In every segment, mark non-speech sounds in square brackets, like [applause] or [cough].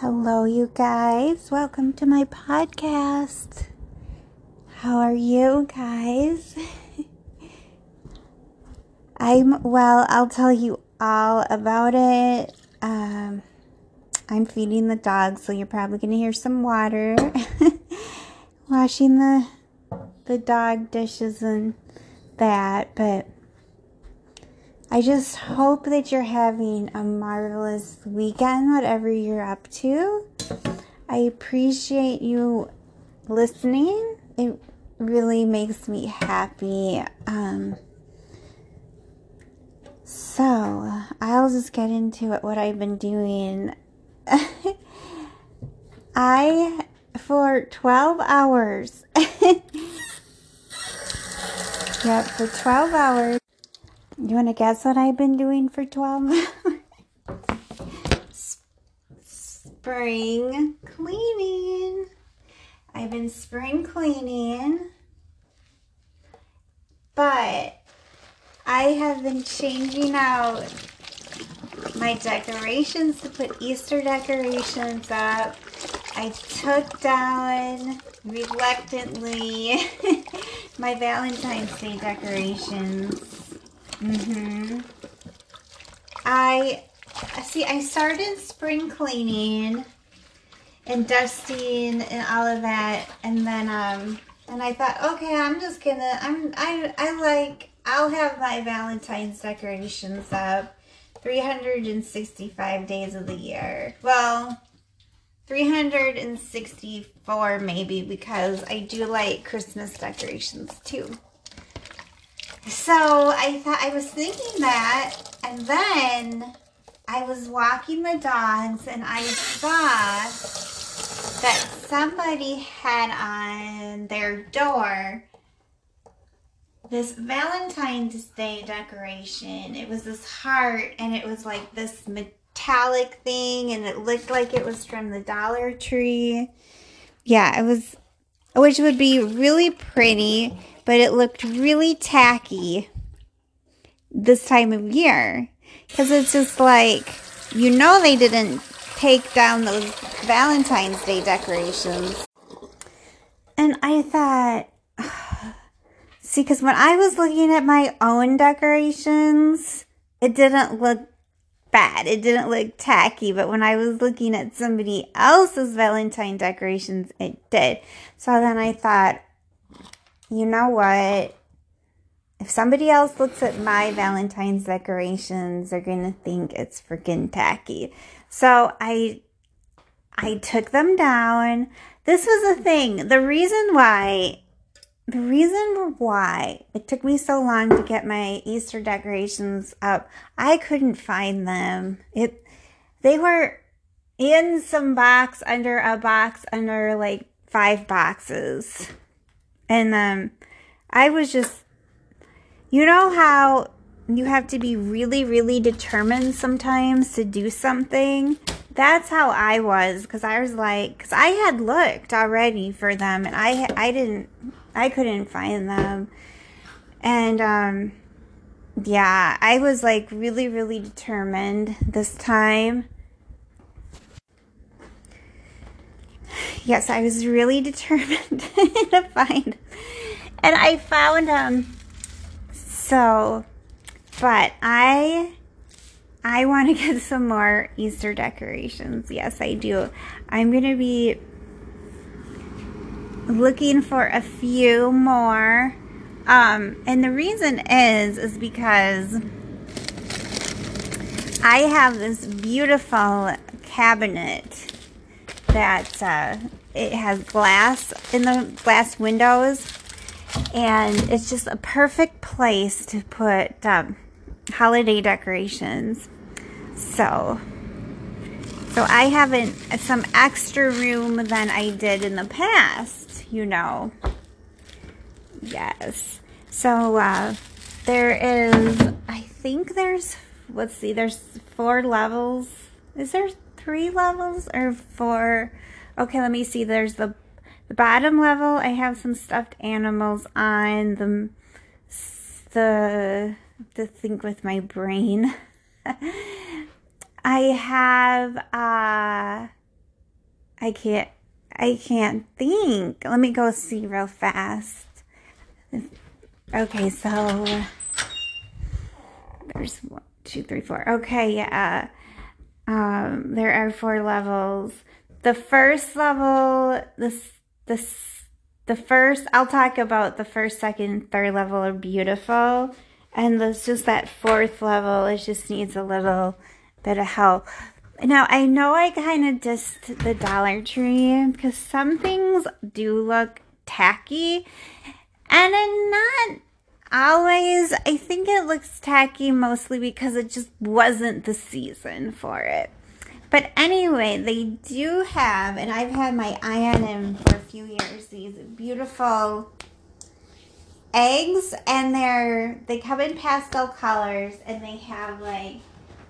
Hello, you guys. Welcome to my podcast. How are you guys? [laughs] I'm well, I'll tell you all about it. Um, I'm feeding the dog, so you're probably going to hear some water. [laughs] Washing the the dog dishes and that, but I just hope that you're having a marvelous weekend, whatever you're up to. I appreciate you listening. It really makes me happy. Um, so, I'll just get into it, what I've been doing. [laughs] I, for 12 hours, [laughs] yep, for 12 hours, you want to guess what I've been doing for 12 [laughs] Spring cleaning. I've been spring cleaning. But I have been changing out my decorations to put Easter decorations up. I took down reluctantly [laughs] my Valentine's Day decorations. Mm-hmm. I see. I started spring cleaning and dusting and all of that, and then um, and I thought, okay, I'm just gonna. I'm. I. I like. I'll have my Valentine's decorations up 365 days of the year. Well, 364 maybe because I do like Christmas decorations too. So I thought I was thinking that, and then I was walking the dogs, and I saw that somebody had on their door this Valentine's Day decoration. It was this heart, and it was like this metallic thing, and it looked like it was from the Dollar Tree. Yeah, it was, which would be really pretty but it looked really tacky this time of year because it's just like you know they didn't take down those Valentine's Day decorations. And I thought, [sighs] see, because when I was looking at my own decorations, it didn't look bad. It didn't look tacky, but when I was looking at somebody else's Valentine decorations, it did. So then I thought, you know what? If somebody else looks at my Valentine's decorations, they're going to think it's freaking tacky. So I I took them down. This was a thing. The reason why the reason why it took me so long to get my Easter decorations up, I couldn't find them. It they were in some box under a box under like five boxes. And um, I was just, you know how you have to be really, really determined sometimes to do something? That's how I was because I was like, because I had looked already for them and I, I didn't, I couldn't find them. And, um, yeah, I was like really, really determined this time. Yes, I was really [laughs] determined to find. And I found them. So, but I I want to [laughs] get some more Easter decorations. Yes, I do. I'm to be looking for a few more. Um, and the reason is, is because I have this beautiful cabinet that uh, it has glass in the glass windows. And it's just a perfect place to put um, holiday decorations. So so I haven't some extra room than I did in the past you know. Yes. So uh, there is I think there's let's see there's four levels. Is there three levels or four? Okay, let me see. There's the, the bottom level. I have some stuffed animals on the, the, the think with my brain. [laughs] I have, uh, I can't I can't think. Let me go see real fast. Okay, so there's one, two, three, four. Okay, yeah. Um, there are four levels. The first level, this, this, the first, I'll talk about the first, second, third level are beautiful. And there's just that fourth level, it just needs a little bit of help. Now, I know I kind of dissed the Dollar Tree because some things do look tacky. And I'm not always, I think it looks tacky mostly because it just wasn't the season for it. But anyway, they do have, and I've had my eye on them for a few years, these beautiful eggs and they're, they come in pastel colors and they have like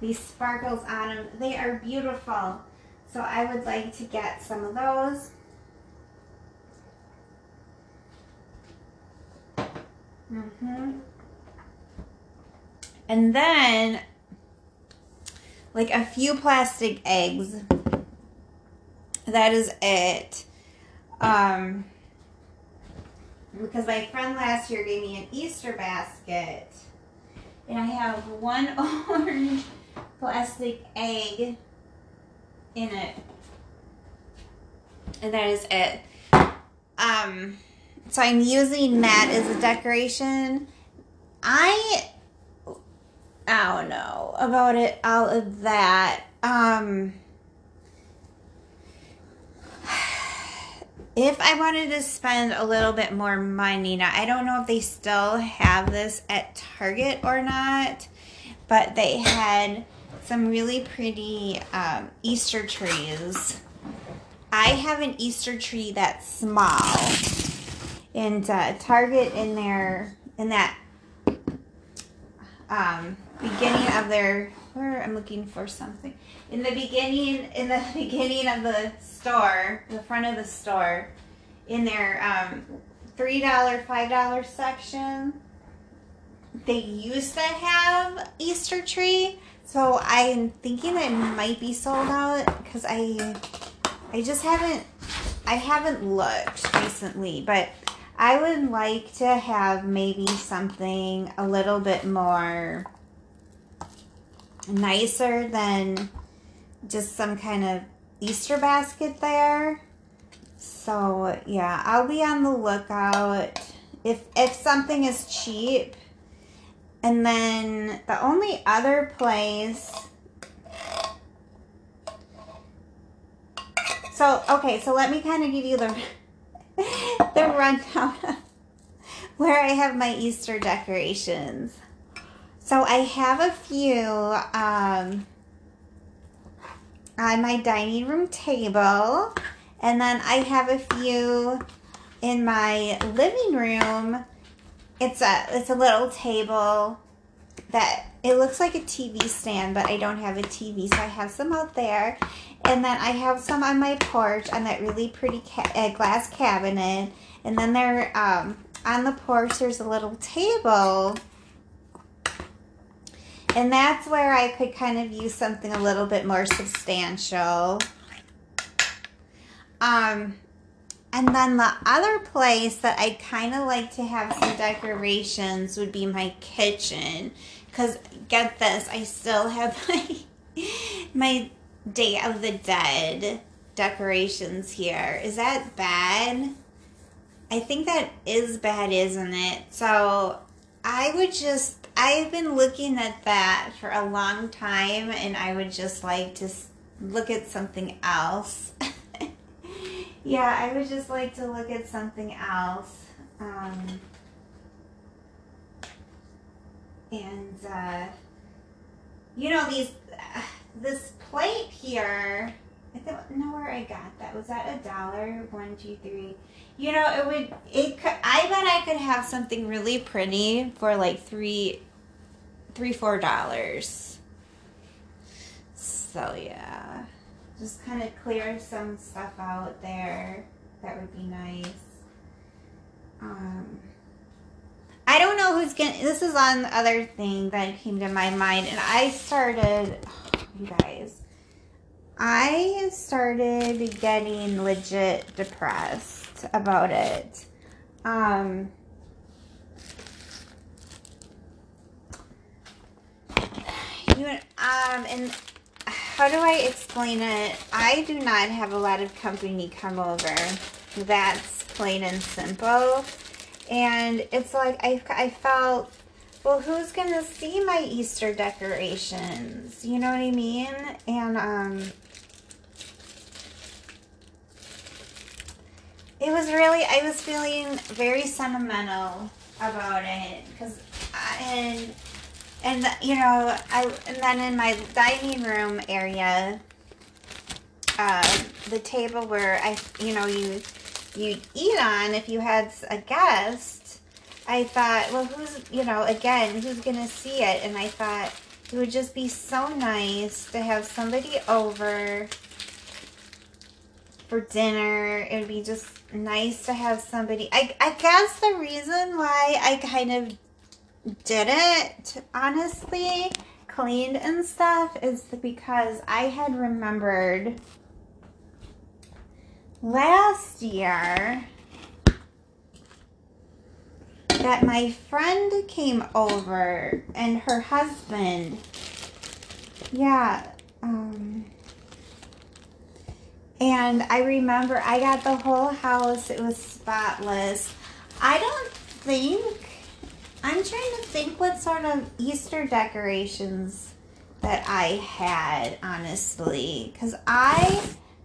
these sparkles on them. They are beautiful. So I would like to get some of those. Mm hmm And then, like a few plastic eggs. That is it. Um, because my friend last year gave me an Easter basket. And I have one [laughs] orange plastic egg in it. And that is it. Um, so I'm using that as a decoration. I, I don't know about it, all of that. Um, if I wanted to spend a little bit more money, now I don't know if they still have this at Target or not, but they had some really pretty um, Easter trees. I have an Easter tree that's small, and uh, Target in their in that um, beginning of their where I'm looking for something in the beginning in the [laughs] beginning of the store, the front of the store, in their um, three dollar, five dollar section. They used to have Easter tree, so I'm thinking it might be sold out because I I just haven't I haven't looked recently, but I would like to have maybe something a little bit more nicer than just some kind of Easter basket there. So yeah, I'll be on the lookout if if something is cheap and then the only other place. So, okay, so let me kind of give you the, [laughs] the rundown where I have my Easter decorations. So I have a few um, on my dining room table. And then I have a few in my living room it's a it's a little table that it looks like a TV stand, but I don't have a TV, so I have some out there, and then I have some on my porch on that really pretty ca- uh, glass cabinet, and then there um, on the porch there's a little table. And that's where I could kind of use something a little bit more substantial. Um, and then the other place that I kind of like to have some decorations would be my kitchen. Because get this, I still have [laughs] my, my Day of the Dead decorations here. Is that bad? I think that is bad, isn't it? So I would just, I've been looking at that for a long time and I would just like to look at something else. [laughs] yeah, I would just like to look at something else. Um, and, uh, you know, these, this plate here, I don't know where I got that. Was that a dollar? One, two, three. You know, it would, it could, I bet I could have something really pretty for like three, three, four dollars. So, yeah just kind of clear some stuff out there. That would be nice. Um, I don't know who's gonna. This is on the other thing that came to my mind, and I started. You guys, I started getting legit depressed about it. Um, you um, and how do I explain it? I do not have a lot of company come over. That's plain and simple. And it's like I, I felt, well, who's going to see my Easter decorations? You know what I mean? And um, it was really, I was feeling very sentimental about it. Because, and, and you know, I, and then in my dining room area, uh, the table where I, you know, you you'd eat on if you had a guest, I thought, well, who's, you know, again, who's going to see it? And I thought it would just be so nice to have somebody over for dinner. It would be just nice to have somebody. I, I guess the reason why I kind of did it, honestly, cleaned and stuff, is because I had remembered last year that my friend came over and her husband, yeah, um, and I remember I got the whole house, it was spotless. I don't think, I'm trying to think what sort of Easter decorations that I had, honestly, because I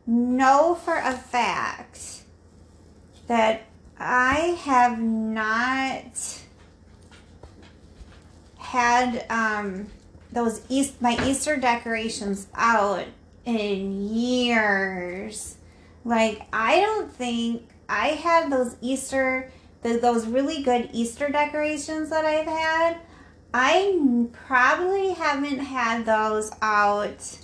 know for a fact that I have not had um, those East my Easter decorations out in years. Like I don't think I had those Easter the, those really good Easter decorations that I've had. I probably haven't had those out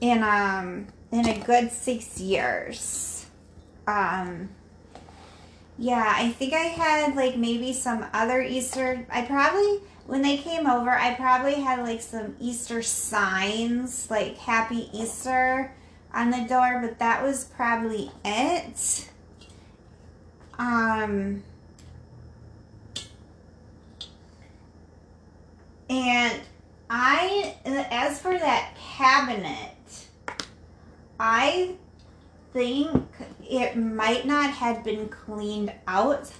in um in a good six years. Um, yeah, I think I had like maybe some other Easter. I probably, when they came over, I probably had like some Easter signs, like Happy Easter on the door, but that was probably it. Um, and I, as for that cabinet, I think it might not have been cleaned out.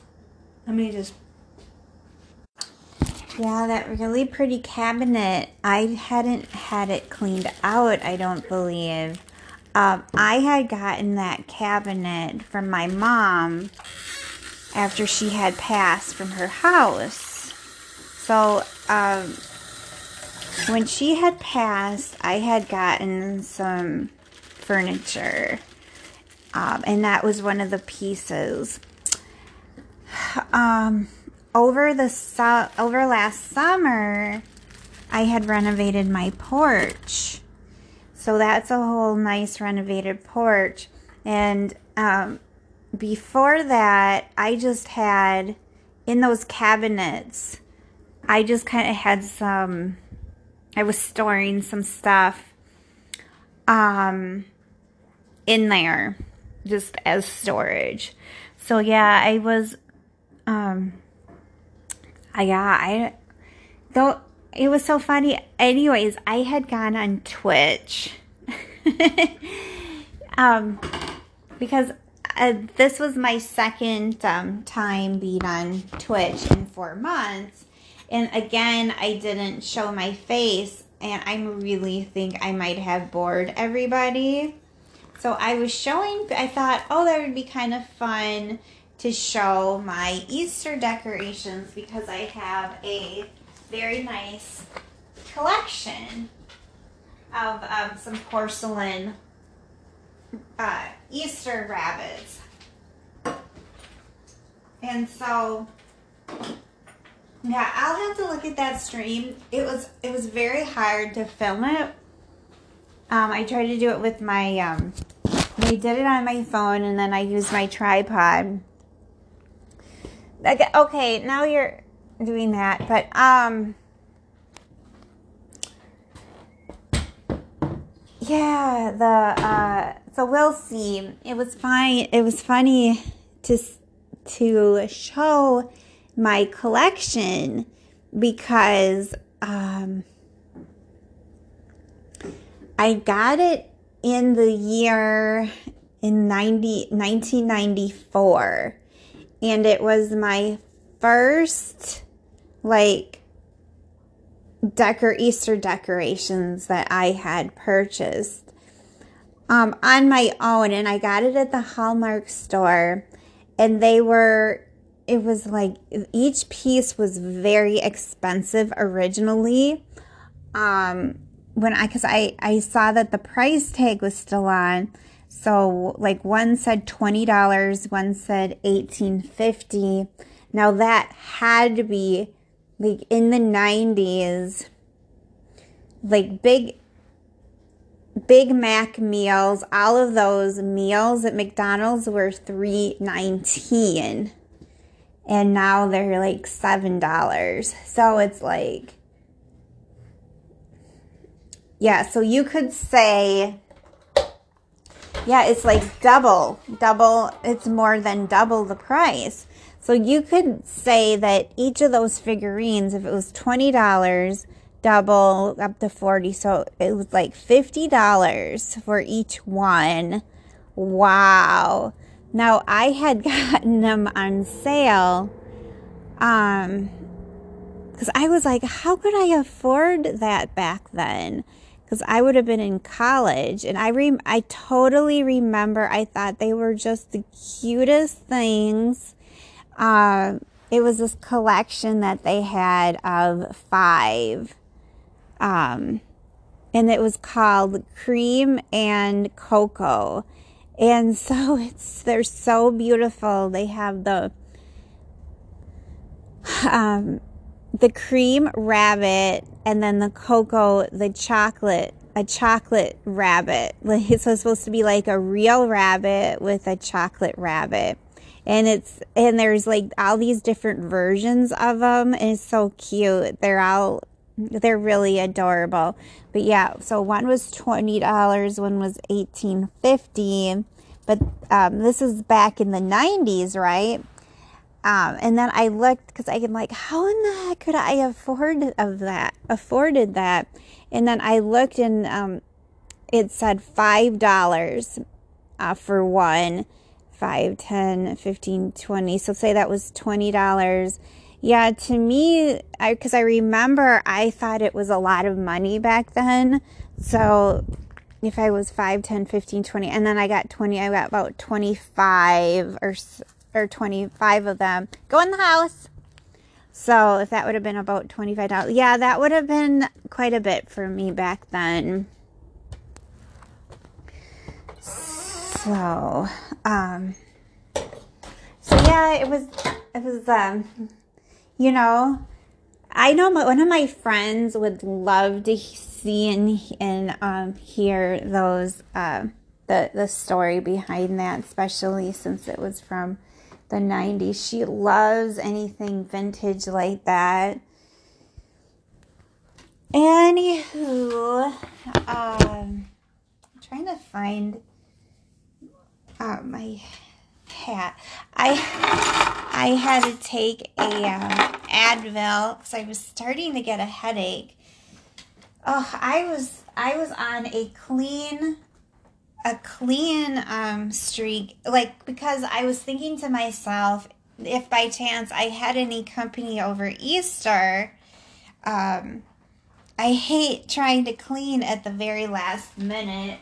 Let me just. Yeah, that really pretty cabinet. I hadn't had it cleaned out, I don't believe. Um, I had gotten that cabinet from my mom after she had passed from her house. So, um, when she had passed, I had gotten some furniture. Um, and that was one of the pieces. Um, over the su- over last summer, I had renovated my porch. So that's a whole nice renovated porch. And um, before that, I just had in those cabinets, I just kind of had some, I was storing some stuff. Um, in there just as storage. So yeah, I was um I yeah, I though it was so funny. Anyways, I had gone on Twitch. [laughs] um because uh, this was my second um, time being on Twitch in four months. And again, I didn't show my face, and I really think I might have bored everybody. So I was showing, I thought, oh, that would be kind of fun to show my Easter decorations because I have a very nice collection of um, some porcelain uh, Easter rabbits. And so, yeah, I'll have to look at that stream. It was it was very hard to film it. Um, I tried to do it with my um, I did it on my phone and then I used my tripod. Okay, now you're doing that, but um yeah, the uh, so we'll see. It was fine. It was funny to to show my collection because um, I got it in the year in 90, 1994 and it was my first like decor Easter decorations that I had purchased um, on my own. And I got it at the Hallmark store. And they were it was like each piece was very expensive originally. Um when I cuz I I saw that the price tag was still on. So like one said $20 one said 1850 now that had to be like in the 90s like big Big Mac meals, all of those meals at McDonald's were three nineteen, and now they're like seven dollars. So it's like, yeah. So you could say, yeah, it's like double, double. It's more than double the price. So you could say that each of those figurines, if it was twenty dollars double up to 40 so it was like $50 for each one wow now i had [laughs] gotten them on sale um because i was like how could i afford that back then because i would have been in college and i re- i totally remember i thought they were just the cutest things um it was this collection that they had of five um, and it was called Cream and Cocoa. And [laughs] so it's they're so beautiful. They have the um, the cream rabbit and then the cocoa, the chocolate, a chocolate rabbit. [laughs] Like it's supposed to be like a real rabbit with a chocolate rabbit. And it's and there's like all these different versions of them and it's so cute. They're all they're really adorable. But yeah, so one was twenty dollars, one was eighteen fifty. But um, this is back in the nineties, right? Um, and then I looked because I'm like, how in the heck could I afford of that? Afforded that? And then I looked and um, it said five dollars uh, for one, five, ten, fifteen, twenty. So say that was twenty dollars yeah, to me, because I, I remember I thought it was a lot of money back then. So if I was 5, 10, 15, 20, and then I got 20, I got about 25 or, or 25 of them. Go in the house. So if that would have been about $25, yeah, that would have been quite a bit for me back then. So, um, so yeah, it was, it was, um, you know, I know my, one of my friends would love to see and, and um, hear those uh, the the story behind that, especially since it was from the '90s. She loves anything vintage like that. Anywho, um, I'm trying to find uh, my hat. I I had to take a um, Advil because I was starting to get a headache. Oh, I was I was on a clean a clean um, streak, like because I was thinking to myself, if by chance I had any company over Easter, um, I hate trying to clean at the very last minute.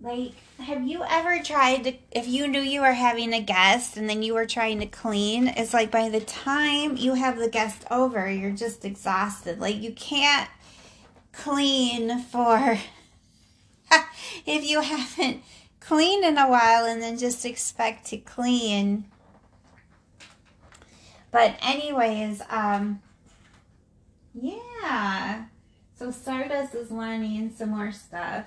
Like have you ever tried to, if you knew you were having a guest and then you were trying to clean, it's like by the time you have the guest over, you're just exhausted. Like you can't clean for, [laughs] if you haven't cleaned in a while and then just expect to clean. But anyways, um, yeah. So Stardust is wanting some more stuff.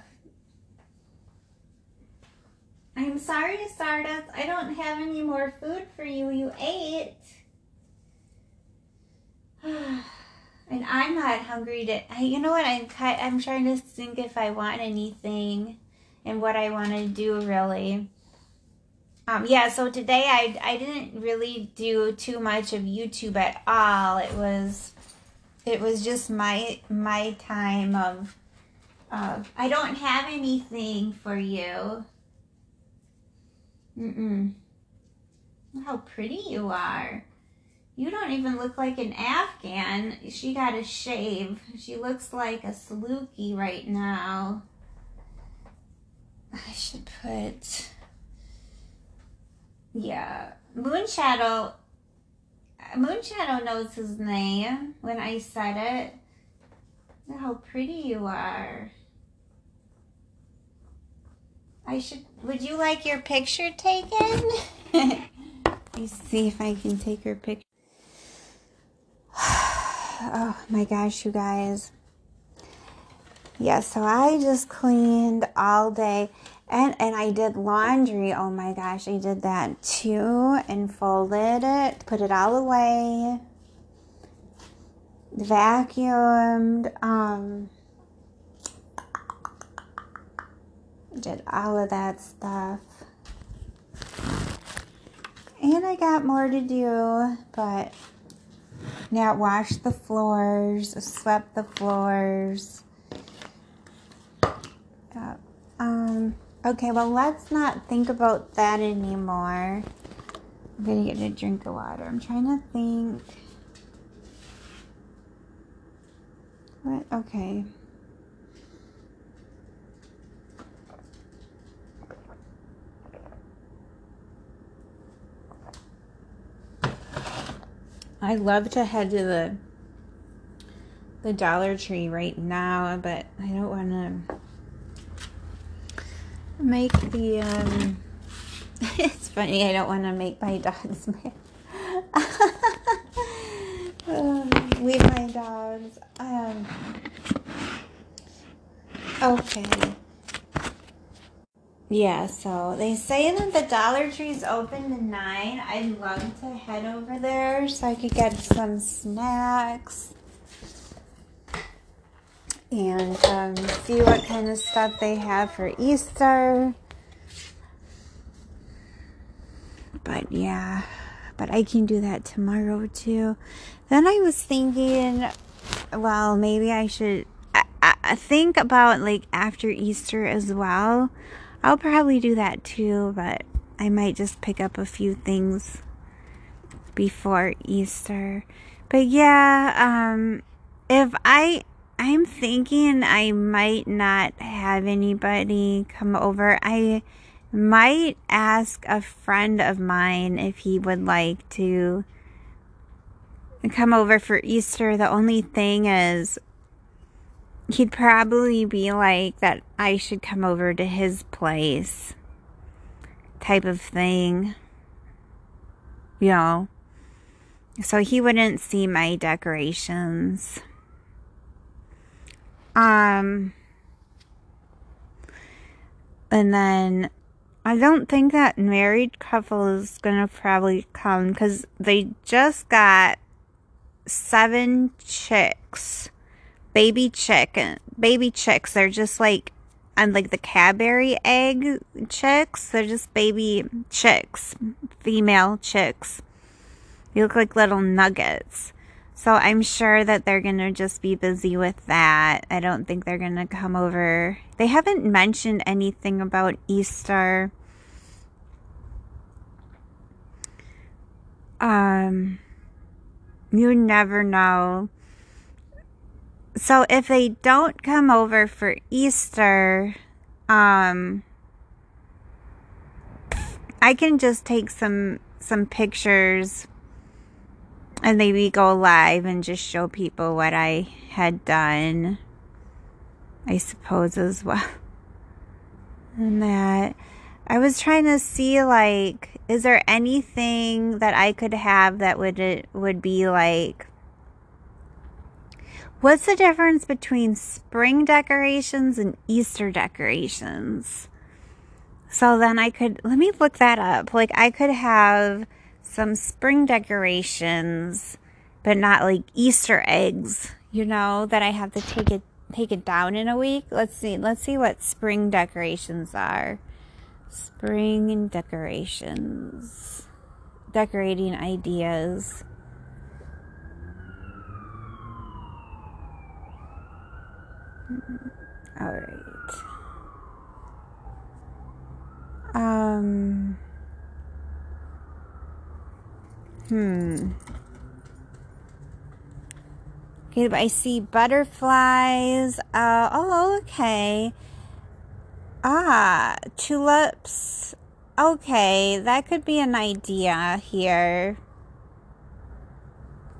I'm sorry, Stardust. I don't have any more food for you. You ate. [sighs] [sighs] And I'm not hungry to. You know what? I'm I'm trying to think if I want anything, and what I want to do really. Um, yeah. So today I I didn't really do too much of YouTube at all. It was, it was just my my time of. Uh, I don't have anything for you. Mm-mm. How pretty you are. You don't even look like an Afghan. She got a shave. She looks like a Saluki right now. I should put... Yeah. Moonshadow... Moonshadow knows his name when I said it. Look how pretty you are. I should... Would you like your picture taken? [laughs] Let me see if I can take her picture oh my gosh, you guys. Yeah, so I just cleaned all day and and I did laundry. Oh my gosh, I did that too and folded it, put it all away. Vacuumed um did all of that stuff. And I got more to do, but now wash the floors, swept the floors. Uh, um, okay, well, let's not think about that anymore. I'm gonna get a drink of water. I'm trying to think. What? Okay. I love to head to the the Dollar Tree right now, but I don't want to make the um [laughs] it's funny, I don't want to make my dogs [laughs] mad. um, leave my dogs. Um okay. Yeah, so they say that the Dollar Tree's open to 9. I'd love to head over there so I could get some snacks and um, see what kind of stuff they have for Easter. But yeah, but I can do that tomorrow too. Then I was thinking, well, maybe I should I, I think about like after Easter as well I'll probably do that too, but I might just pick up a few things before Easter. But yeah, um, if I, I'm thinking I might not have anybody come over. I might ask a friend of mine if he would like to come over for Easter. The only thing is, he'd probably be like that I should come over to his place type of thing. You know. So he wouldn't see my decorations. Um and then I don't think that married couple is gonna probably come because they just got seven chicks baby chicken, baby chicks. They're just like, and like the Cadbury egg chicks. They're just baby chicks, female chicks. You look like little nuggets. So I'm sure that they're going to just be busy with that. I don't think they're going to come over. They haven't mentioned anything about Easter. Um, you never know so if they don't come over for Easter, um, I can just take some some pictures and maybe go live and just show people what I had done. I suppose as well. [laughs] And that I was trying to see like is there anything that I could have that would would be like What's the difference between spring decorations and Easter decorations? So then I could, let me look that up. Like I could have some spring decorations, but not like Easter eggs, you know, that I have to take it take it down in a week. Let's see. Let's see what spring decorations are. Spring decorations. Decorating ideas. All right. Um. Hmm. Okay, but I see butterflies. Uh, oh, okay. Ah, tulips. Okay, that could be an idea here.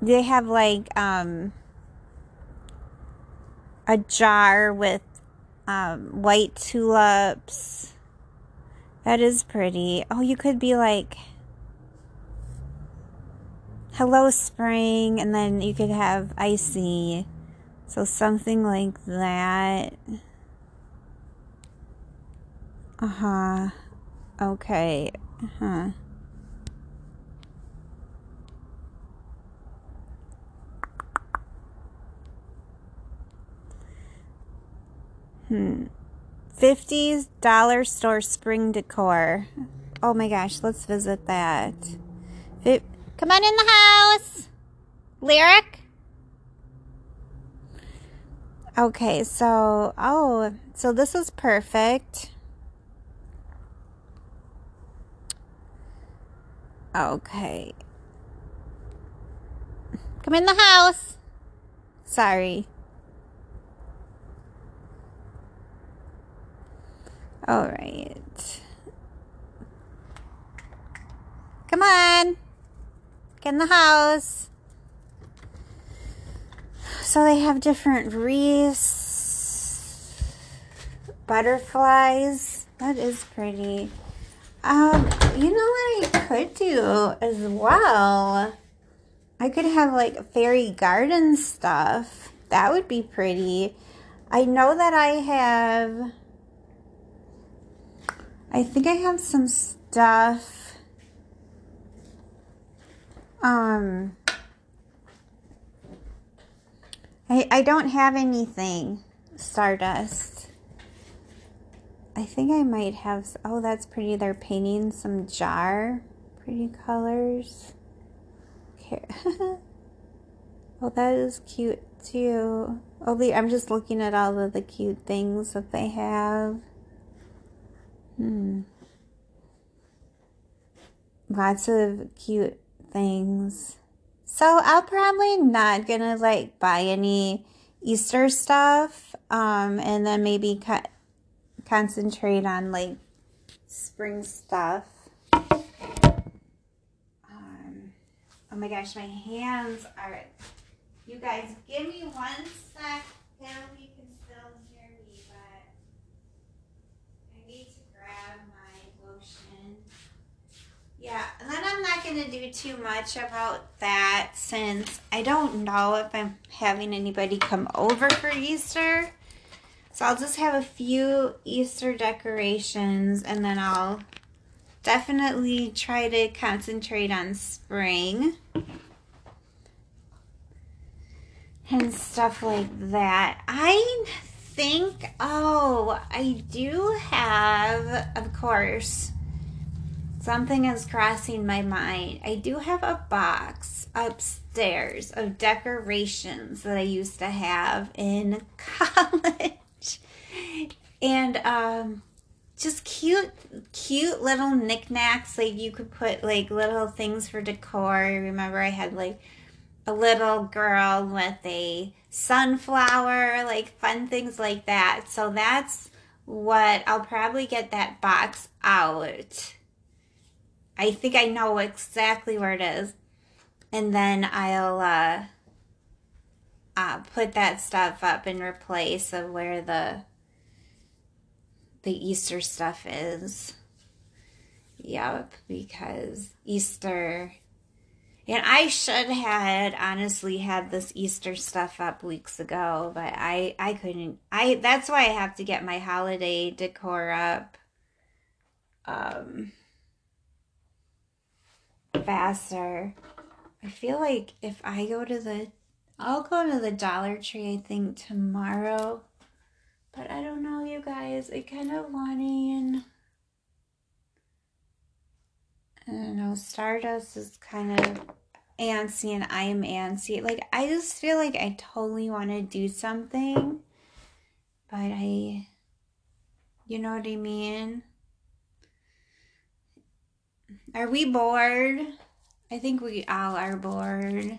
They have like um a jar with um, white tulips. That is pretty. Oh, you could be like hello spring and then you could have icy. So something like that. Uh-huh. Okay. Uh-huh. Hmm. 50 dollar store spring decor. Oh my gosh, let's visit that. It, come on in the house. Lyric. Okay, so, oh, so this is perfect. Okay. Come in the house. Sorry. All right. Come on. Get in the house. So they have different wreaths, butterflies. That is pretty. Um, you know what I could do as well? I could have like fairy garden stuff. That would be pretty. I know that I have I think I have some stuff. Um, I, I don't have anything stardust. I think I might have. Oh, that's pretty. They're painting some jar. Pretty colors. Okay. [laughs] oh, that is cute too. Oh, I'm just looking at all of the cute things that they have. Hmm. Lots of cute things. So I'll probably not gonna like buy any Easter stuff. Um, and then maybe cut concentrate on like spring stuff. Um, oh my gosh, my hands are. You guys, give me one sec. Yeah, and then I'm not going to do too much about that since I don't know if I'm having anybody come over for Easter. So I'll just have a few Easter decorations and then I'll definitely try to concentrate on spring and stuff like that. I think, oh, I do have, of course, Something is crossing my mind. I do have a box upstairs of decorations that I used to have in [laughs] college. and um just cute cute little knickknacks like you could put like little things for decor. I remember I had like a little girl with a sunflower, like fun things like that. So that's what I'll probably get that box out I think I know exactly where it is. And then I'll uh, uh, put that stuff up in replace of where the the Easter stuff is. Yep, because Easter and I should had honestly had this Easter stuff up weeks ago, but I I couldn't. I that's why I have to get my holiday decor up. Um faster. I feel like if I go to the I'll go to the Dollar Tree, I think, tomorrow. But I don't know, you guys. I kind of want in. I don't know. Stardust is kind of antsy and I am antsy. Like, I just feel like I totally want to do something. But I. You know what I mean? Are we bored? I think we all are bored.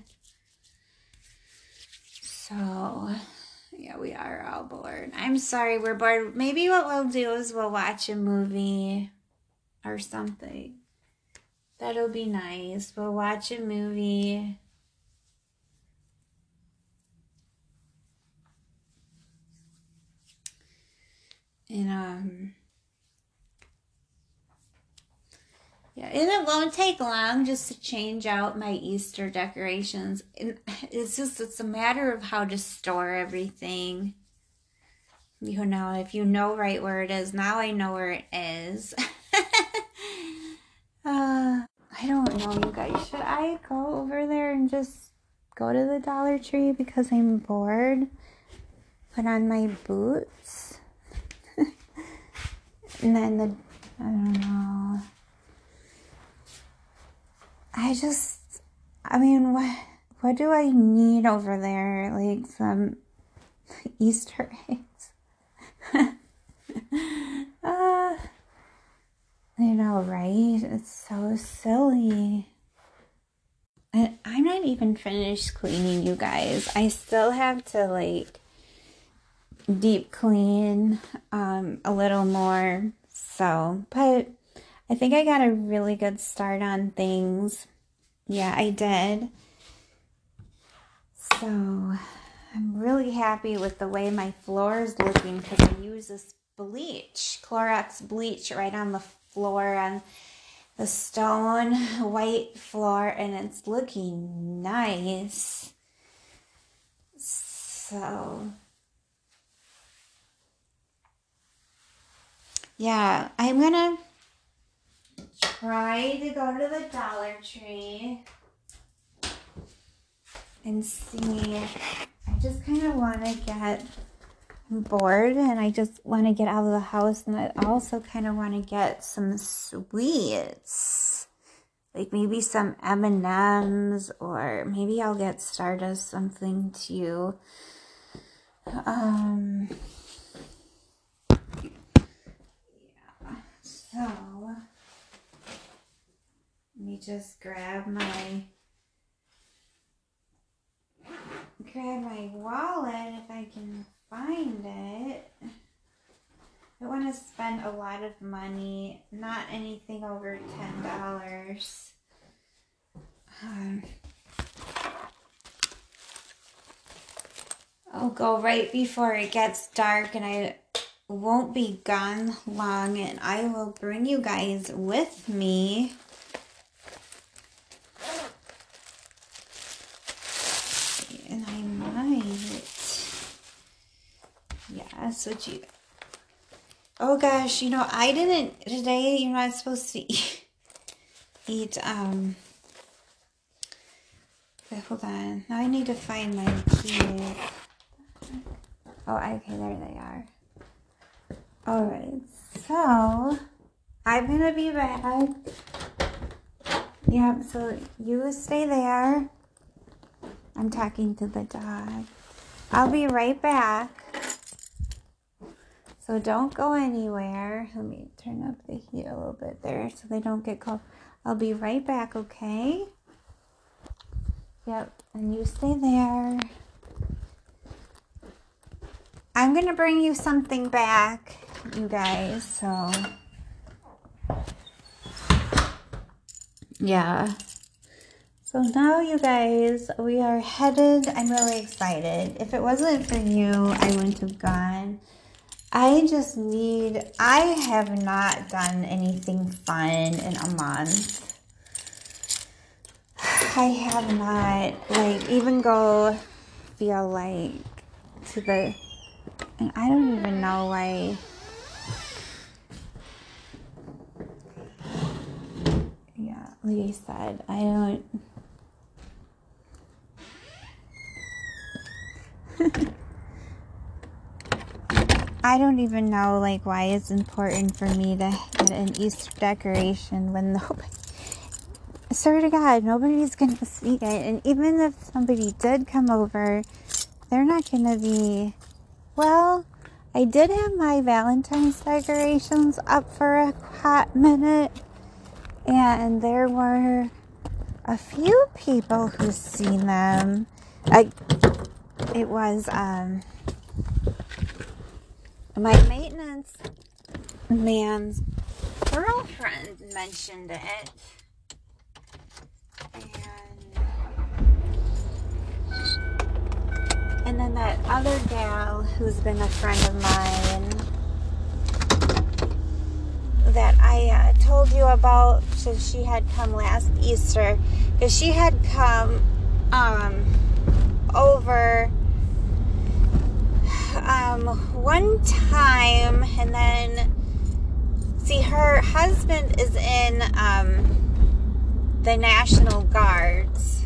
So, yeah, we are all bored. I'm sorry we're bored. Maybe what we'll do is we'll watch a movie or something. That'll be nice. We'll watch a movie. And, um, Yeah, and it won't take long just to change out my Easter decorations. And [laughs] it's just it's a matter of how to store everything. You know, if you know right where it is, now I know where it is. [laughs] uh, I don't know, you guys. Should I go over there and just go to the Dollar Tree because I'm bored? Put on my boots. [laughs] and then the I don't know. I just, I mean, what, what do I need over there? Like some Easter eggs? [laughs] uh, you know, right? It's so silly. I'm not even finished cleaning, you guys. I still have to like deep clean um, a little more. So, but I think I got a really good start on things. Yeah, I did. So I'm really happy with the way my floor is looking because I use this bleach, Clorox bleach right on the floor on the stone white floor and it's looking nice. So yeah, I'm gonna try to go to the Dollar Tree and see. I just kind of want to get bored and I just want to get out of the house and I also kind of want to get some sweets. Like maybe some M&Ms or maybe I'll get Stardust something too. Um yeah. So let me just grab my grab my wallet if I can find it. I want to spend a lot of money, not anything over ten dollars. Um, I'll go right before it gets dark and I won't be gone long and I will bring you guys with me What you. Oh gosh, you know I didn't today. You're not supposed to eat. [laughs] eat um. hold on. Now I need to find my keys. Oh, okay, there they are. All right, so I'm gonna be back. Yep. So you stay there. I'm talking to the dog. I'll be right back. So don't go anywhere. Let me turn up the heat a little bit there so they don't get cold. I'll be right back, okay? Yep, and you stay there. I'm going to bring you something back, you guys, so... Yeah. So now, you guys, we are headed. I'm really excited. If it wasn't for you, I wouldn't have gone. I just need, I have not done anything fun in a month. [sighs] I have not, like, even go feel like to the, and I don't even know why. Yeah, like I said, I don't. [laughs] I don't even know like why it's important for me to get an Easter decoration when [laughs] nobody swear to God, nobody's gonna see it. And even if somebody did come over, they're not gonna be well, I did have my Valentine's decorations up for a hot minute, and there were a few people who seen them. I, it was um, my maintenance man's girlfriend mentioned it. And then that other gal who's been a friend of mine that I uh, told you about, so she had come last Easter, because she had come um, over um, one time, and then see, her husband is in um, the National Guards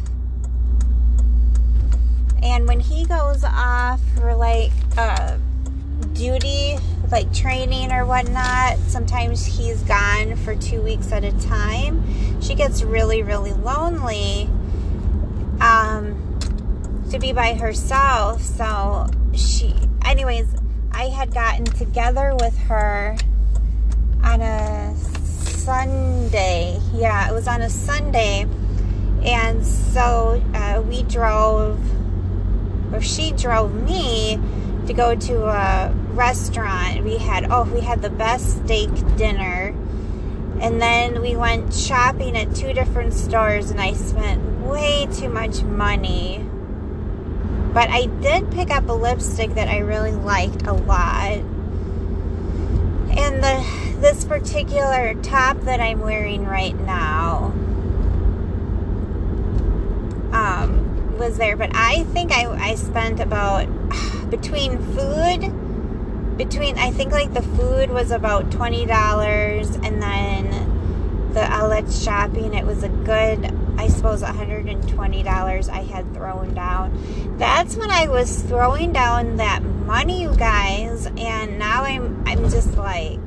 and when he goes off for like uh, duty, like training or whatnot, sometimes he's gone for two weeks at a time. She gets really, really lonely um, to be by herself. So she, anyways, I had gotten together with her on a Sunday. Yeah, it was on a Sunday. And so uh, we drove or she drove me to go to a restaurant. We had oh, we had the best steak dinner. And then we went shopping at two different stores and I spent way too much money. But I did pick up a lipstick that I really liked a lot. And the this particular top that I'm wearing right now um was there, but I think I, I spent about [sighs] between food, between I think like the food was about twenty dollars, and then the outlet shopping it was a good I suppose $120 I had thrown down. That's when I was throwing down that money, you guys, and now I'm I'm just like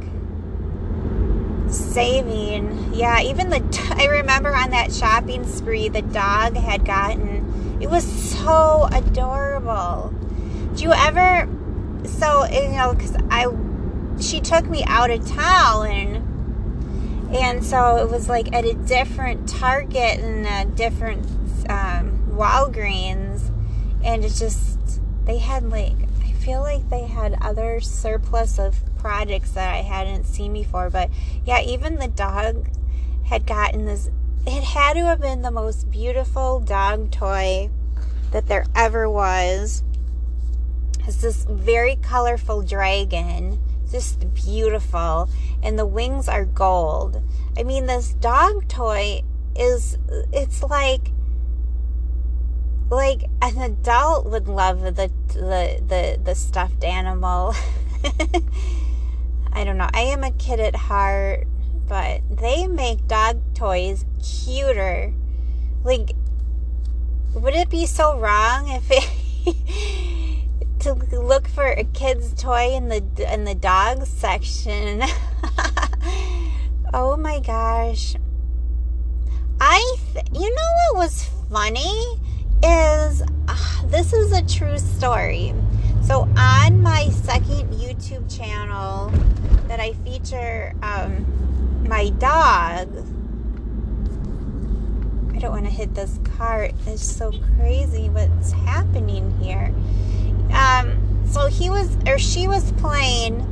saving. Yeah, even the I remember on that shopping spree the dog had gotten it was so adorable. Do you ever? So you know, because I, she took me out of town, and so it was like at a different Target and a different um, Walgreens, and it just they had like I feel like they had other surplus of products that I hadn't seen before, but yeah, even the dog had gotten this it had to have been the most beautiful dog toy that there ever was. It's this very colorful dragon, just beautiful, and the wings are gold. I mean, this dog toy is, it's like, like an adult would love the the the, the stuffed animal. [laughs] I don't know. I am a kid at heart but they make dog toys cuter. Like, would it be so wrong if it [laughs] to look for a kid's toy in the in the dog section? [laughs] oh my gosh! I th- you know what was funny is uh, this is a true story. So on my second YouTube channel that I feature. Um, my dog. I don't want to hit this cart. It's so crazy what's happening here. Um, so he was, or she was playing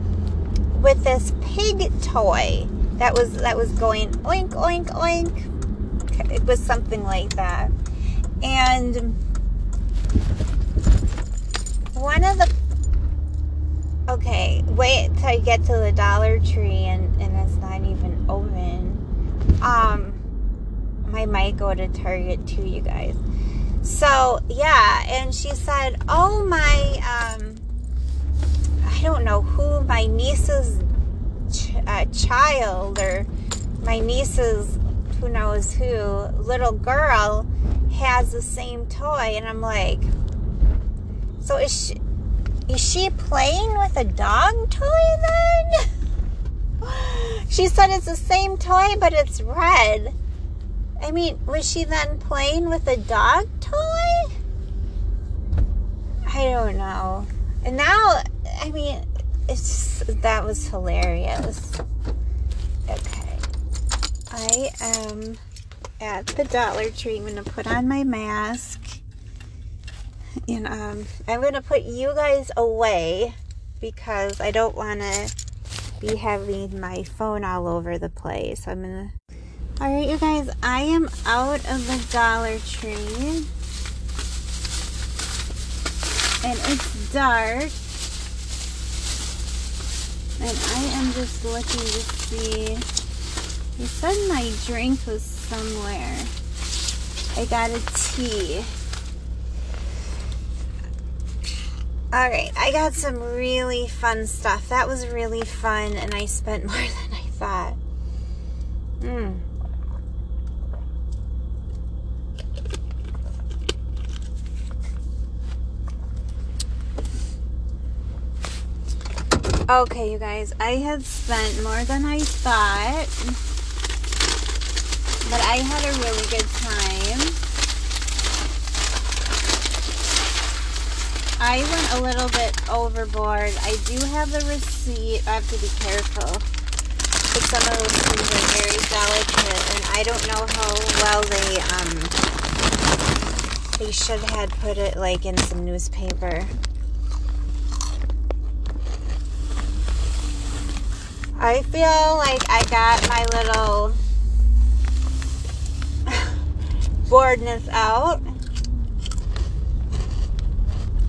with this pig toy that was that was going oink oink oink. It was something like that, and one of the okay, wait till you get to the Dollar Tree and, and it's not even open. Um, I might go to Target too, you guys. So, yeah, and she said, oh, my, um, I don't know who, my niece's ch- uh, child or my niece's, who knows who, little girl has the same toy. And I'm like, so is she, Is she playing with a dog toy then? [laughs] She said it's the same toy, but it's red. I mean, was she then playing with a dog toy? I don't know. And now, I mean, it's that was hilarious. Okay. I am at the Dollar Tree. I'm going to put on my mask. And um, I'm going to put you guys away because I don't want to be having my phone all over the place. I'm going to. All right, you guys, I am out of the Dollar Tree. And it's dark. And I am just looking to see. He said my drink was somewhere. I got a tea. All right, I got some really fun stuff. That was really fun, and I spent [laughs] more than I thought. Hmm. Okay, you guys, I had spent more than I thought, but I had a really good time. I went a little bit overboard. I do have the receipt. I have to be careful. But some of those things are very delicate, and I don't know how well they um they should have put it like in some newspaper. I feel like I got my little boredness out.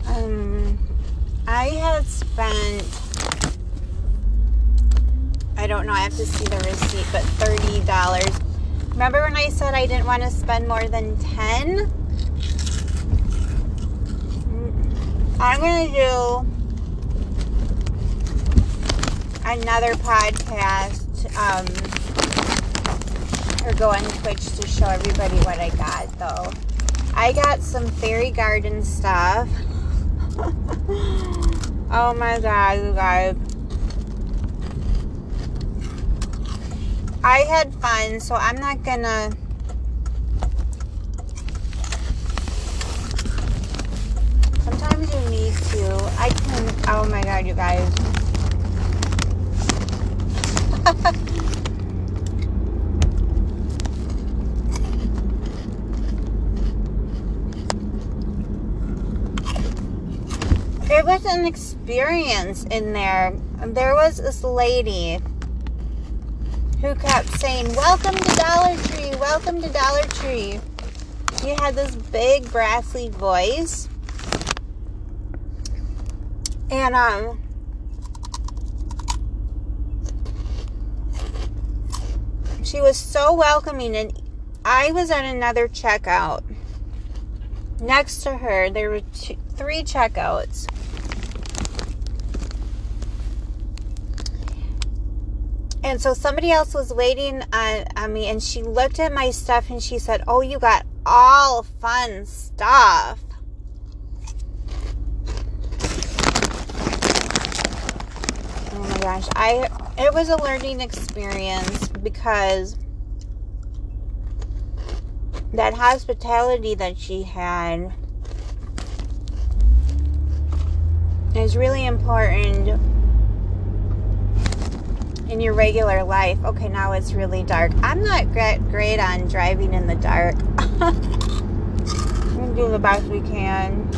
Um, I had spent, I don't know, I have to see the receipt, but $30. Remember when I said I didn't want to spend more than 10? I'm going to do another podcast um, or go on Twitch to show everybody what I got though. I got some fairy garden stuff. [laughs] oh my god, you guys. I had fun, so I'm not gonna Sometimes you need to. I can oh my god, you guys. It was an experience in there. There was this lady who kept saying, Welcome to Dollar Tree, welcome to Dollar Tree. She had this big brassy voice. And um she was so welcoming and I was at another checkout. Next to her, there were two, three checkouts. And so somebody else was waiting on, on me, and she looked at my stuff and she said, Oh, you got all fun stuff. Oh my gosh. I it was a learning experience because that hospitality that she had is really important in your regular life. Okay, now it's really dark. I'm not great, on driving in the dark. we'll [laughs] do the best we can.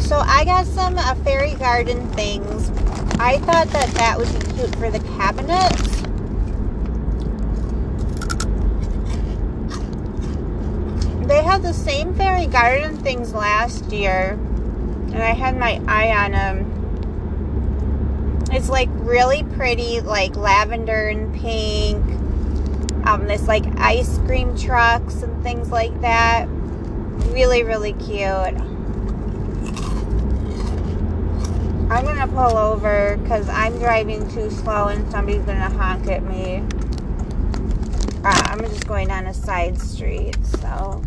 So I got some uh, fairy garden things. I thought that that would be cute for the cabinets. The same fairy garden things last year, and I had my eye on them. It's like really pretty, like lavender and pink. Um, this like ice cream trucks and things like that. Really, really cute. I'm gonna pull over because I'm driving too slow and somebody's gonna honk at me. Uh, I'm just going on a side street, so.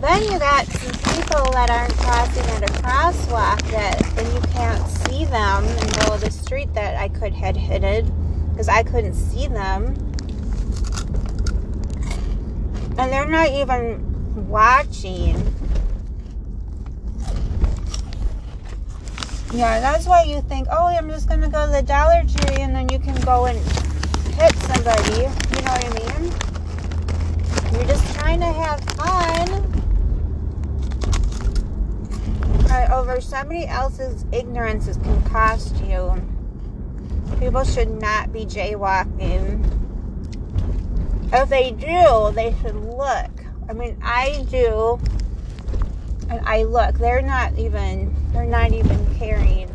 Then you got some people that aren't crossing at a crosswalk that then you can't see them in the middle of the street that I could had hidden because I couldn't see them. And they're not even watching. Yeah, that's why you think, oh, I'm just going to go to the Dollar Tree and then you can go and hit somebody. You know what I mean? You're just trying to have fun. Over somebody else's ignorance can cost you. People should not be jaywalking. If they do, they should look. I mean, I do, and I look. They're not even. They're not even caring.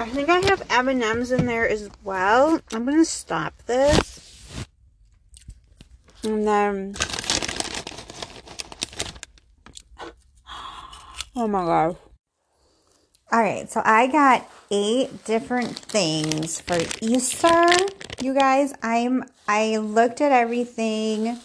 I think I have M&Ms in there as well. I'm going to stop this. And then... Oh my god. Alright, so I got eight different things for Easter. You guys, I'm I looked at everything.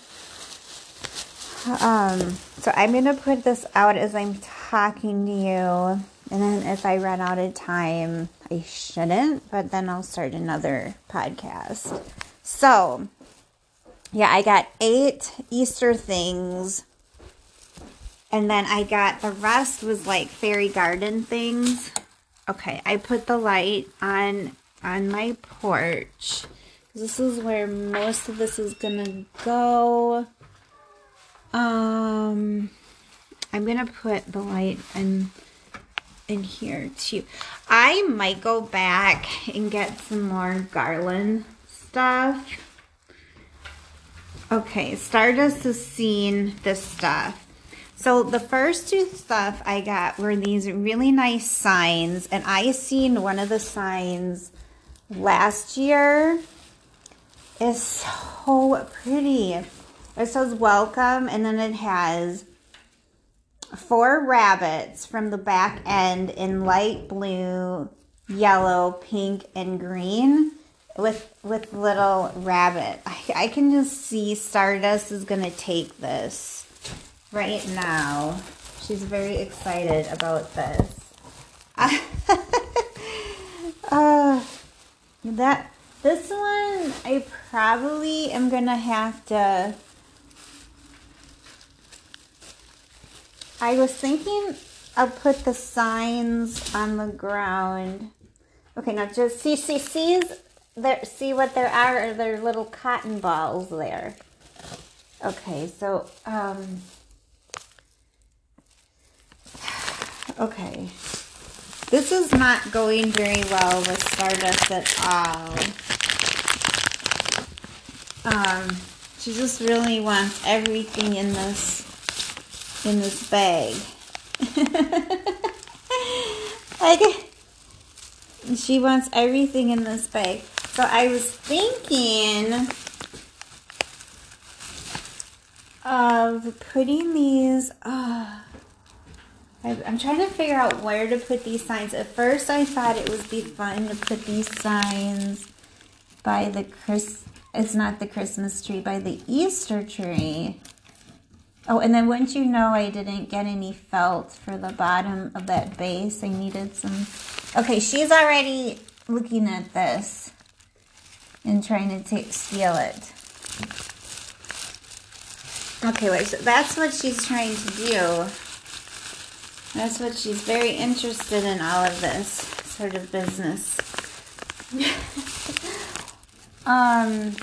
Um, so I'm to put this out as I'm talking to you. And then if I run out of time, I shouldn't, but then I'll start another podcast. So, yeah, I got eight Easter things. And then I got the rest was like fairy garden things. Okay, I put the light on on my porch. This is where most of this is gonna go. Um, I'm gonna put the light in in here too. I might go back and get some more garland stuff. Okay, Stardust has seen this stuff. So the first two stuff I got were these really nice signs, and I seen one of the signs last year. It's so pretty. It says welcome, and then it has four rabbits from the back end in light blue, yellow, pink, and green with with little rabbit. I, I can just see Stardust is gonna take this right now. She's very excited about this. [laughs] uh, that this one I probably am gonna have to I was thinking I'll put the signs on the ground. Okay, now just see, see, see, there, see what there are, are there little cotton balls there. Okay, so, um, okay. This is not going very well with Stardust at all. Um, she just really wants everything in this in this bag. like, she wants everything in this bag. So I was thinking of putting these. Uh, I, I'm trying to figure out where to put these signs. At first, I thought it would be fun to put these signs by the Chris. It's not the Christmas tree, by the Easter tree. Oh, and then once you know I didn't get any felt for the bottom of that base, I needed some. Okay, she's already looking at this and trying to take, steal it. Okay, wait, so that's what she's trying to do. That's what she's very interested in all of this sort of business. [laughs] um,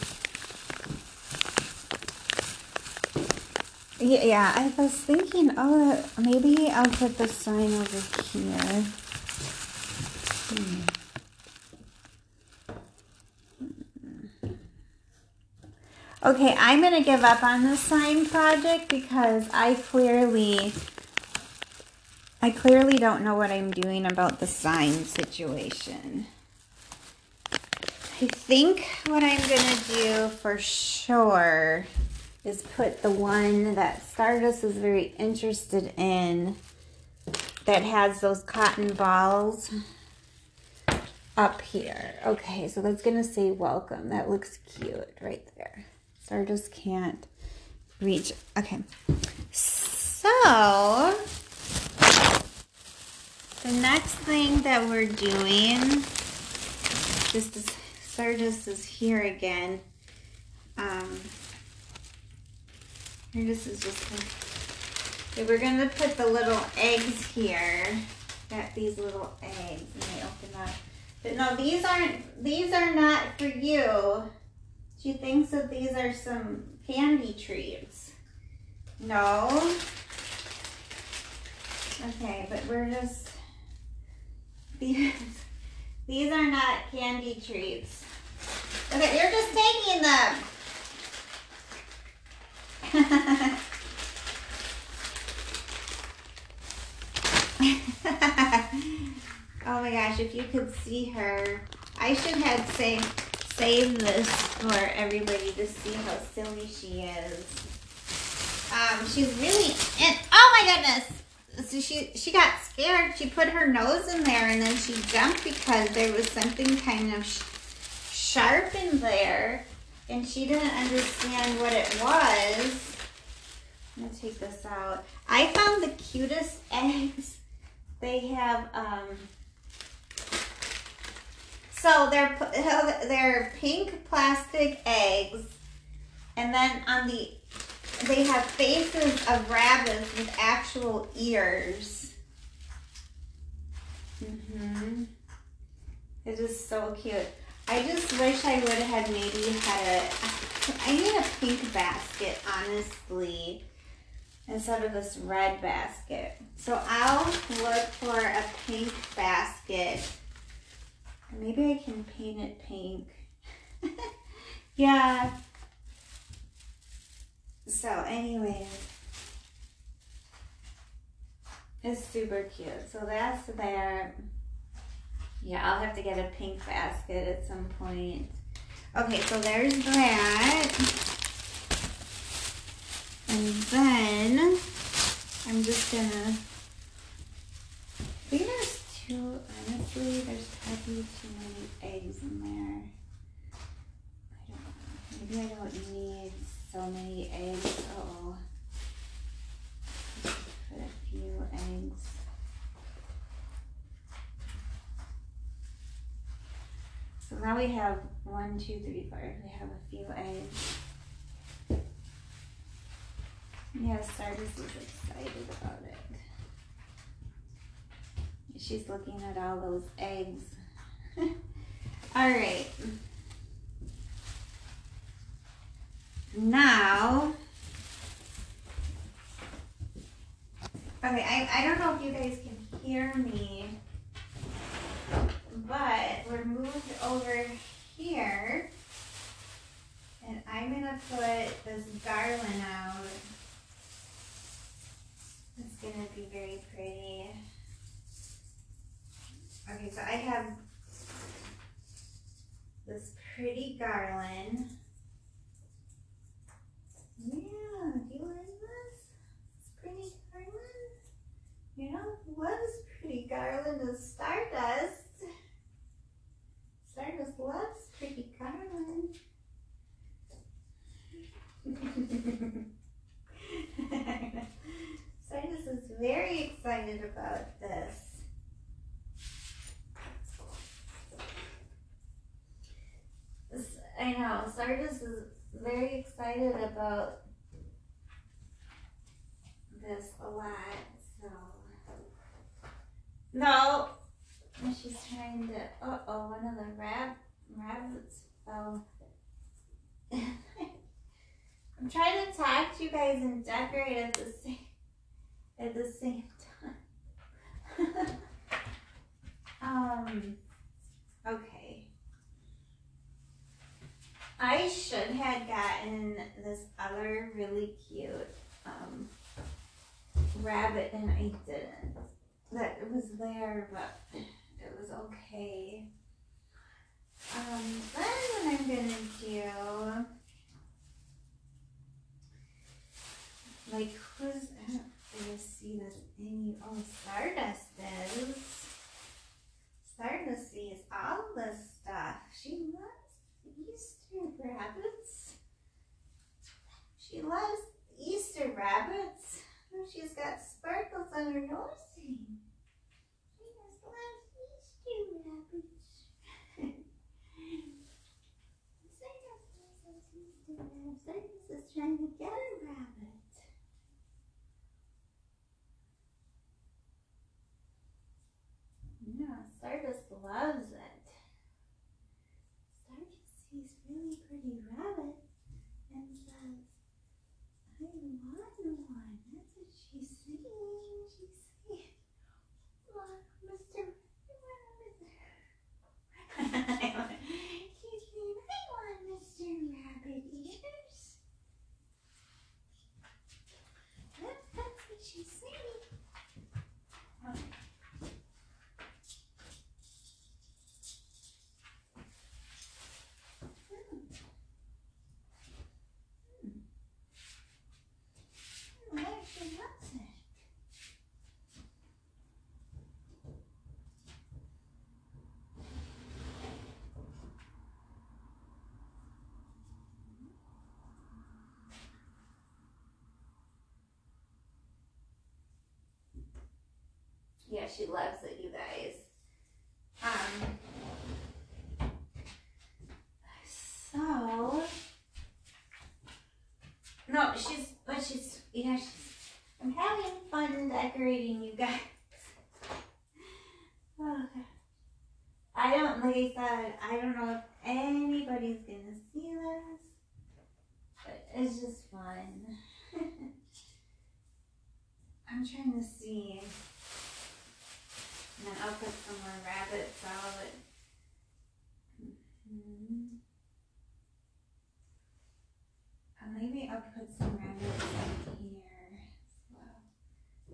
Yeah, yeah, I was thinking, oh, maybe I'll put the sign over here. Hmm. Okay, I'm going to give up on the sign project because I clearly, I clearly don't know what I'm doing about the sign situation. I think what I'm gonna do for sure is put the one that Stardust is very interested in that has those cotton balls up here. Okay, so that's gonna say welcome. That looks cute right there. Stardust can't reach. Okay, so the next thing that we're doing, just as Stardust is here again. Um, this is just, okay, we're gonna put the little eggs here. Got these little eggs, and they open up. But no, these aren't, these are not for you. She thinks that these are some candy treats. No. Okay, but we're just, these, [laughs] these are not candy treats. Okay, you're just taking them. Oh my gosh, if you could see her. I should have saved, saved this for everybody to see how silly she is. Um, she's really, and oh my goodness, so she she got scared. She put her nose in there and then she jumped because there was something kind of sh sharp in there and she didn't understand what it was. I'm gonna take this out. I found the cutest [laughs] eggs. They have um so they're [laughs] they're pink plastic eggs and then on the they have faces of rabbits with actual ears. Mm-hmm. It is so cute. I just wish I would have maybe had a, I need a pink basket, honestly, instead of this red basket. So I'll look for a pink basket. Maybe I can paint it pink. [laughs] yeah, so anyways, it's super cute. So that's there. Yeah, I'll have to get a pink basket at some point. Okay, so there's that. And then I'm just gonna, I think there's too, honestly, there's probably too many eggs in there. I don't know, maybe I don't need so many eggs. oh. Put a few eggs. We have one, two, three, four. We have a few eggs. Yes, Stardust is excited about it. She's looking at all those eggs. [laughs] all right. now, okay, I, I don't know if you guys can hear me, but we're moved over here. And I'm to put this garland out. It's to be very pretty. Okay, so I have this pretty garland. Yeah, do you like this? Pretty garland. You know, what is pretty garland of Stardust? Stardust loves pretty garland. Stardust is very excited about this. I know, Stardust is very excited about this a lot. So no, she's trying to. Uh oh, one of the rab rabbits fell. [laughs] I'm trying to talk to you guys and decorate at the same at the same time. [laughs] um. Okay. I should have gotten this other really cute um, rabbit and I didn't. That was there, but it was okay. Um, then what I'm gonna do, like who's, I don't see this any, oh, Stardust is. Stardust sees all this stuff. She loves Easter rabbits. She loves Easter rabbits. She's got sparkles on her nose ring. She just loves Easter rabbits. Trying to get a rabbit. Yeah, Stardust loves it. Stardust sees really pretty rabbit and says, I want one. That's what she's saying. She's saying, "Want Mr. Mr. She's saying, I want Mr. Rabbit ears. That's, that's what she's saying. Oh, I actually loves it. Yeah, she loves it, you guys. Um. So. No, she's, but she's, yeah, she's, I'm having fun decorating, you guys. [laughs] Oh, I don't, like I said, I don't know if anybody's gonna see this, but it's just fun. I'm trying to see. And then I'll put some more rabbits out. Mhm. Uh, maybe I'll put some rabbits in here as well.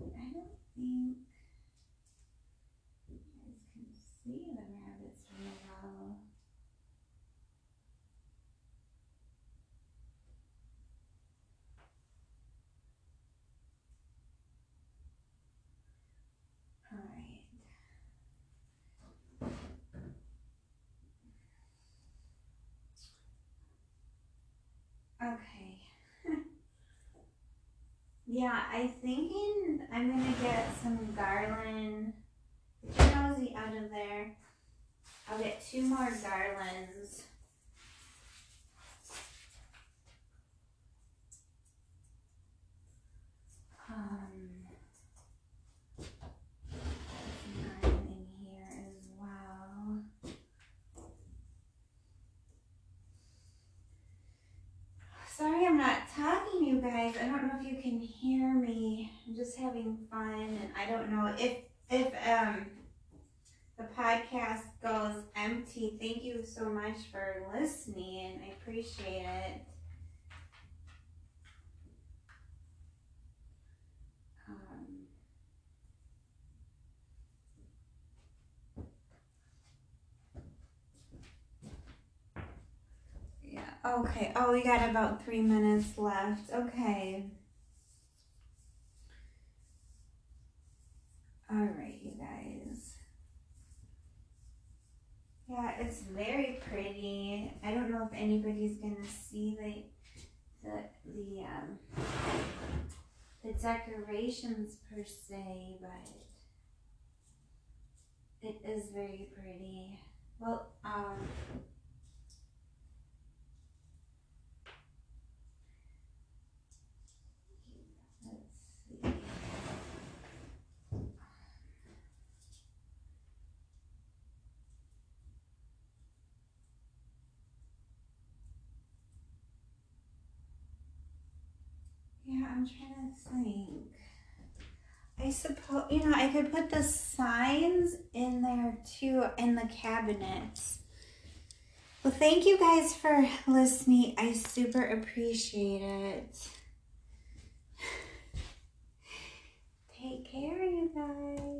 I don't think you guys can see the rabbits real well. Alright. Okay. [laughs] yeah, I thinking I'm gonna get some garland. Get nosy out of there. I'll get two more garlands. Um, some garland in here as well. Sorry I'm not talking, you guys. I don't know if you can hear me. I'm just having fun, and I don't know if if um the podcast goes empty. Thank you so much for listening. I appreciate it. Okay. Oh, we got about three minutes left. Okay. All right, you guys. Yeah, it's very pretty. I don't know if anybody's gonna see the the the um the decorations per se, but it is very pretty. Well, um Let's see. Yeah, I'm trying to think. I suppose, you know, I could put the signs in there too in the cabinets. Well, thank you guys for listening. I super appreciate it. [sighs] Take care, you guys.